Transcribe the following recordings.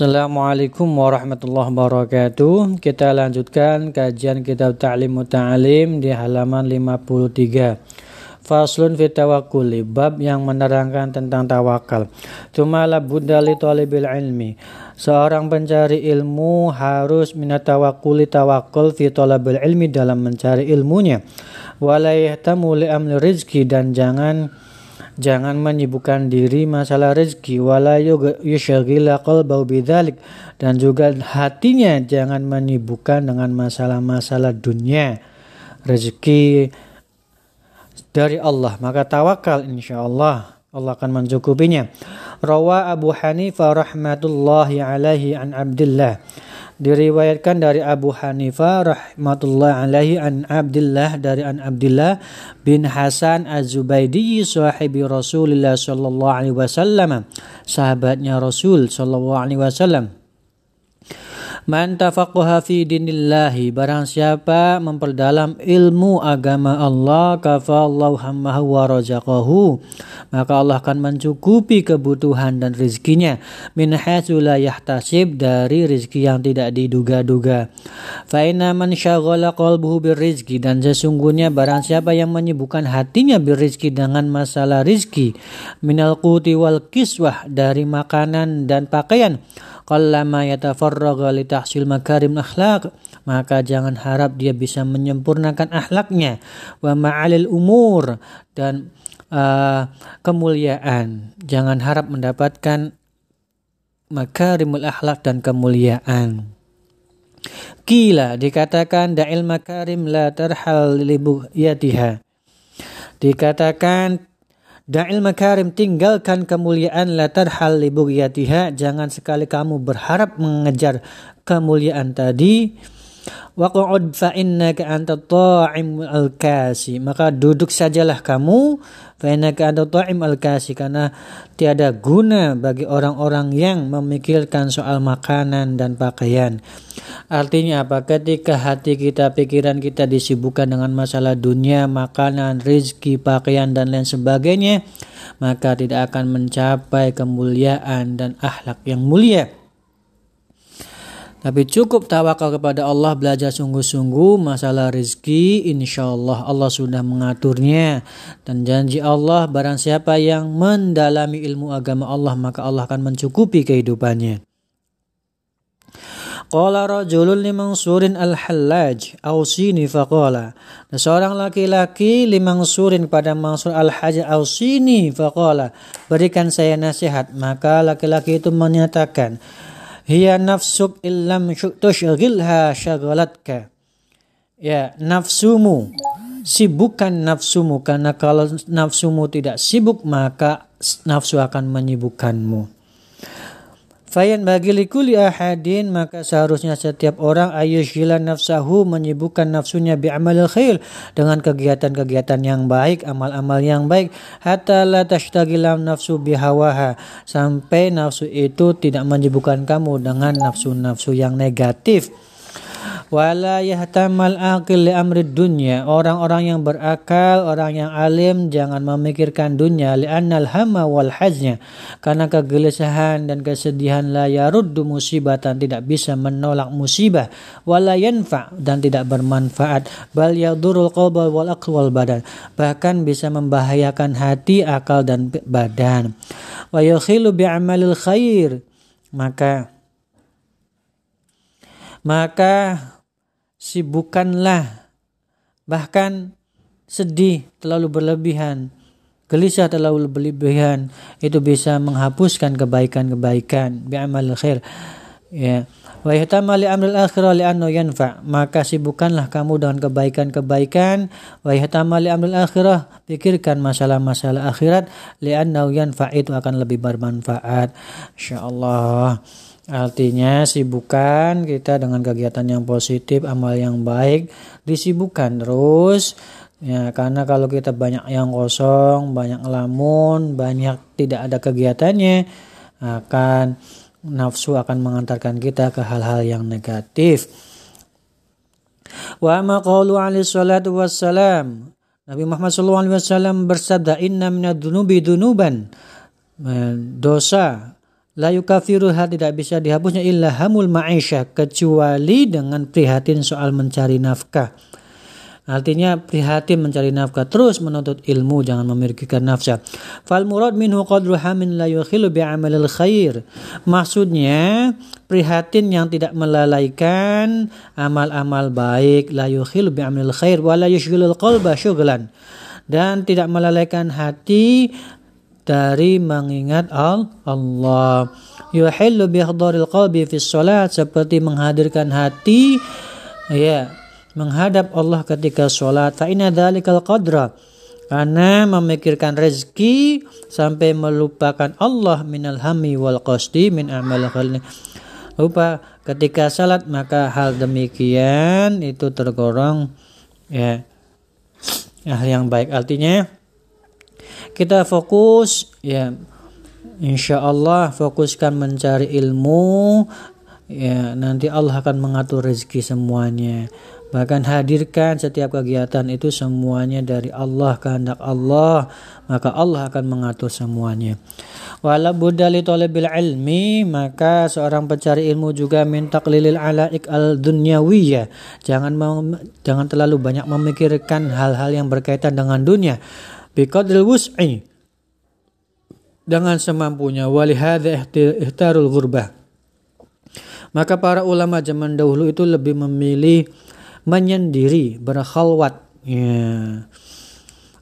Assalamualaikum warahmatallahi wabarakatuh. Kita lanjutkan kajian kitab Ta'lim Muta'alim di halaman 53. Faslun fi tawakkuli, bab yang menerangkan tentang tawakal. Cuma la budali talibil ilmi. Seorang pencari ilmu harus minat tawakkuli tawakul fi talabil ilmi dalam mencari ilmunya. Wala yahtamu li amli rizki dan jangan Jangan menyibukkan diri masalah rezeki wala yushaghila qalbahu bidzalik dan juga hatinya jangan menyibukkan dengan masalah-masalah dunia. Rezeki dari Allah, maka tawakal insyaallah Allah akan mencukupinya. Rawa Abu Hanifah rahmatullahi alaihi an Abdullah diriwayatkan dari Abu Hanifah rahmatullah alaihi an Abdullah dari an Abdullah bin Hasan Az-Zubaidi sahibi Rasulullah sallallahu alaihi wasallam sahabatnya Rasul sallallahu alaihi wasallam Man tafaqaha fi dinillahi barang siapa memperdalam ilmu agama Allah kafallahu hammahu wa razaqahu maka Allah akan mencukupi kebutuhan dan rizkinya min haitsu la yahtasib dari rizki yang tidak diduga-duga. Fa inna man syaghala qalbuhu birrizqi dan sesungguhnya barang siapa yang menyibukkan hatinya birrizqi dengan masalah rizki minal quti wal kiswah dari makanan dan pakaian qallama yatafarraga li tahsil makarim akhlaq. Maka jangan harap dia bisa menyempurnakan akhlaknya. Wa ma'alil umur dan uh, kemuliaan. Jangan harap mendapatkan makarimul akhlak dan kemuliaan. Kila dikatakan da'il makarim la tarhal libuhyatiha. Dikatakan Da'il makarim tinggalkan kemuliaan la tarhal libugyatiha jangan sekali kamu berharap mengejar kemuliaan tadi Waq'ud fa innaka anta ta'im al-kasi. Maka duduk sajalah kamu fa innaka anta ta'im al-kasi karena tiada guna bagi orang-orang yang memikirkan soal makanan dan pakaian. Artinya apa? Ketika hati kita, pikiran kita disibukkan dengan masalah dunia, makanan, rizki, pakaian dan lain sebagainya, maka tidak akan mencapai kemuliaan dan akhlak yang mulia. Tapi cukup tawakal kepada Allah, belajar sungguh-sungguh masalah rezeki, insya Allah Allah sudah mengaturnya. Dan janji Allah, barang siapa yang mendalami ilmu agama Allah, maka Allah akan mencukupi kehidupannya. Qala rajulun limang surin al-hallaj awsini faqala. Seorang laki-laki limang surin pada Mansur al-hajj awsini faqala. Berikan saya nasihat. Maka laki-laki itu menyatakan, hiya nafsuk illam tushghilha syagalatka. Ya nafsumu. Sibukkan nafsumu. Karena kalau nafsumu tidak sibuk maka nafsu akan menyibukkanmu Fayan bagi likuli ahadin maka seharusnya setiap orang ayushila nafsahu menyibukkan nafsunya bi amalil khair dengan kegiatan-kegiatan yang baik, amal-amal yang baik. Hatta la tashtagilam nafsu bihawaha. Sampai nafsu itu tidak menyibukkan kamu dengan nafsu-nafsu yang negatif wala yahtamal aqil li amri dunya. Orang-orang yang berakal orang yang alim jangan memikirkan dunia. Li annal hamma wal hajnya karena kegelisahan dan kesedihan la yaruddu musibatan. Tidak bisa menolak musibah. Wala yanfa dan tidak bermanfaat. Bal yadurul qalba wal aql wal badan. Bahkan bisa membahayakan hati akal dan badan. Wa yakhilu bi amalil khair. Maka maka sibukkanlah. Bahkan sedih terlalu berlebihan gelisah terlalu berlebihan itu bisa menghapuskan kebaikan-kebaikan. Bi'amal khair. Ya. Wa yahtamali amril akhirah li'annu yanfa. Maka sibukkanlah kamu dengan kebaikan-kebaikan. Wa yahtamali amril akhirah pikirkan masalah-masalah akhirat. Li'annu yanfa itu akan lebih bermanfaat. Insyaallah Artinya sibukkan kita dengan kegiatan yang positif, amal yang baik, disibukkan terus. Ya, karena kalau kita banyak yang kosong, banyak ngelamun, banyak tidak ada kegiatannya, akan nafsu akan mengantarkan kita ke hal-hal yang negatif. Wa ma qaulu alaihi salatu wassalam. Nabi Muhammad SAW bersabda, "Inna minad dunubi dunuban." Dosa la yukafiruha tidak bisa dihapusnya illa hamul ma'isyah kecuali dengan prihatin soal mencari nafkah. Artinya prihatin mencari nafkah, terus menuntut ilmu, jangan memikirkan nafsa. Fal murad minhu qadru hamin la yukhilu amalil khair. Maksudnya prihatin yang tidak melalaikan amal-amal baik, la yukhilu amalil khair wa la yushghilul qalba syughlan. Dan tidak melalaikan hati dari mengingat Allah. Yuhillu bihdharil qalbi fi salat seperti menghadirkan hati ya menghadap Allah ketika sholat. Fa'ina dhalikal qadra. Karena memikirkan rezeki sampai melupakan Allah minal hami wal qasdi min amal khalni. Lupa ketika salat maka hal demikian itu tergolong ya hal yang baik. Artinya kita fokus ya insya Allah fokuskan mencari ilmu ya nanti Allah akan mengatur rezeki semuanya Bahkan hadirkan setiap kegiatan itu semuanya dari Allah, kehendak Allah, maka Allah akan mengatur semuanya. Wala budali tolabil ilmi, maka seorang pencari ilmu juga minta kelilil alaik al dunyawiyah. Jangan mau, jangan terlalu banyak memikirkan hal-hal yang berkaitan dengan dunia. Biqadril wus'i. Dengan semampunya. Walihada ihtarul gurbah. Maka para ulama zaman dahulu itu lebih memilih menyendiri, berkhalwat. Ya.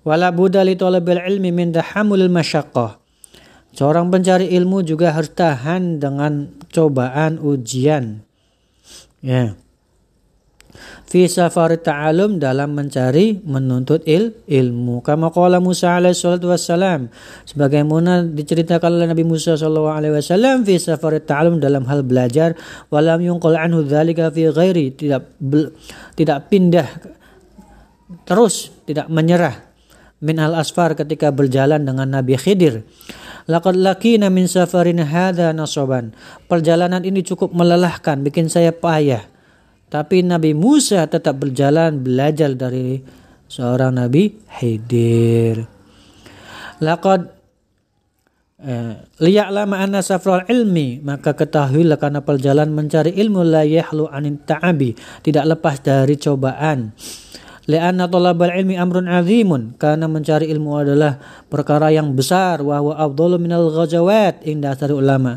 Wala budda li talabil ilmi min tahammulil masyaqqah. Seorang pencari ilmu juga harus tahan dengan cobaan ujian. Ya fi safar ta'alum dalam mencari menuntut il, ilmu. Kama qala Musa alaihi salatu wassalam. Sebagaimana diceritakan oleh Nabi Musa sallallahu alaihi wasallam fi safar ta'alum dalam hal belajar walam yunqal anhu dzalika fi ghairi tidak tidak pindah terus tidak menyerah min al asfar ketika berjalan dengan Nabi Khidir. Laqad lakina min safarin hadha nasoban. Perjalanan ini cukup melelahkan, bikin saya payah. Tapi Nabi Musa tetap berjalan belajar dari seorang Nabi Khidir. Laqad eh, liya'lama anna safral ilmi maka ketahuilah karena perjalanan mencari ilmu la yahlu anin ta'abi tidak lepas dari cobaan Lianna talabal ilmi amrun azimun karena mencari ilmu adalah perkara yang besar wa huwa afdalu minal ghazawat indah dari ulama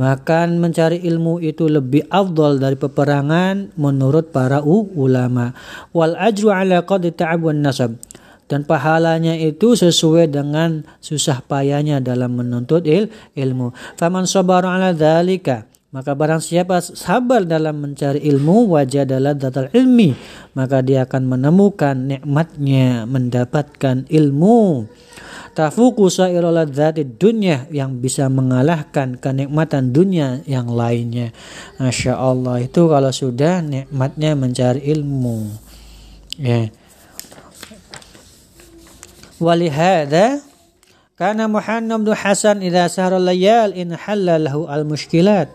maka mencari ilmu itu lebih afdal dari peperangan menurut para ulama. Wal ajru ala qadri ta'ab nasab. Dan pahalanya itu sesuai dengan susah payahnya dalam menuntut il, ilmu. Faman sabara ala dhalika. Maka barang siapa sabar dalam mencari ilmu wajadalah datal ilmi. Maka dia akan menemukan nikmatnya mendapatkan ilmu tafuku zati dunia yang bisa mengalahkan kenikmatan dunia yang lainnya. Masya Allah itu kalau sudah nikmatnya mencari ilmu. Ya. Walihada karena Muhammad bin Hasan idza sahara layal in halalahu al muskilat.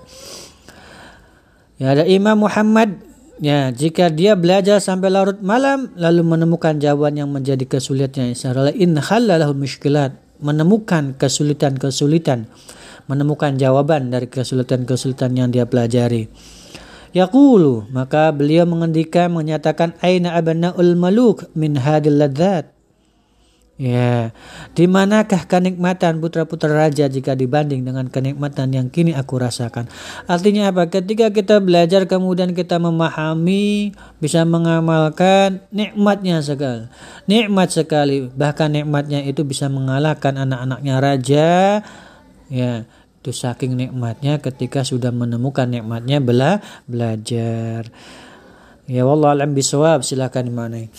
Ya ada Imam Muhammad Ya, jika dia belajar sampai larut malam lalu menemukan jawaban yang menjadi kesulitannya, insyaallah in halalahu muskilat, menemukan kesulitan-kesulitan, menemukan jawaban dari kesulitan-kesulitan yang dia pelajari. Yaqulu, maka beliau mengendikan menyatakan aina abnaul maluk min hadil ladzat. Ya, di manakah kenikmatan putra-putra raja jika dibanding dengan kenikmatan yang kini aku rasakan? Artinya apa? Ketika kita belajar kemudian kita memahami, bisa mengamalkan nikmatnya sekali. Nikmat sekali. Bahkan nikmatnya itu bisa mengalahkan anak-anaknya raja. Ya, itu saking nikmatnya ketika sudah menemukan nikmatnya bela belajar. Ya wallah alam bisawab silakan dimanai.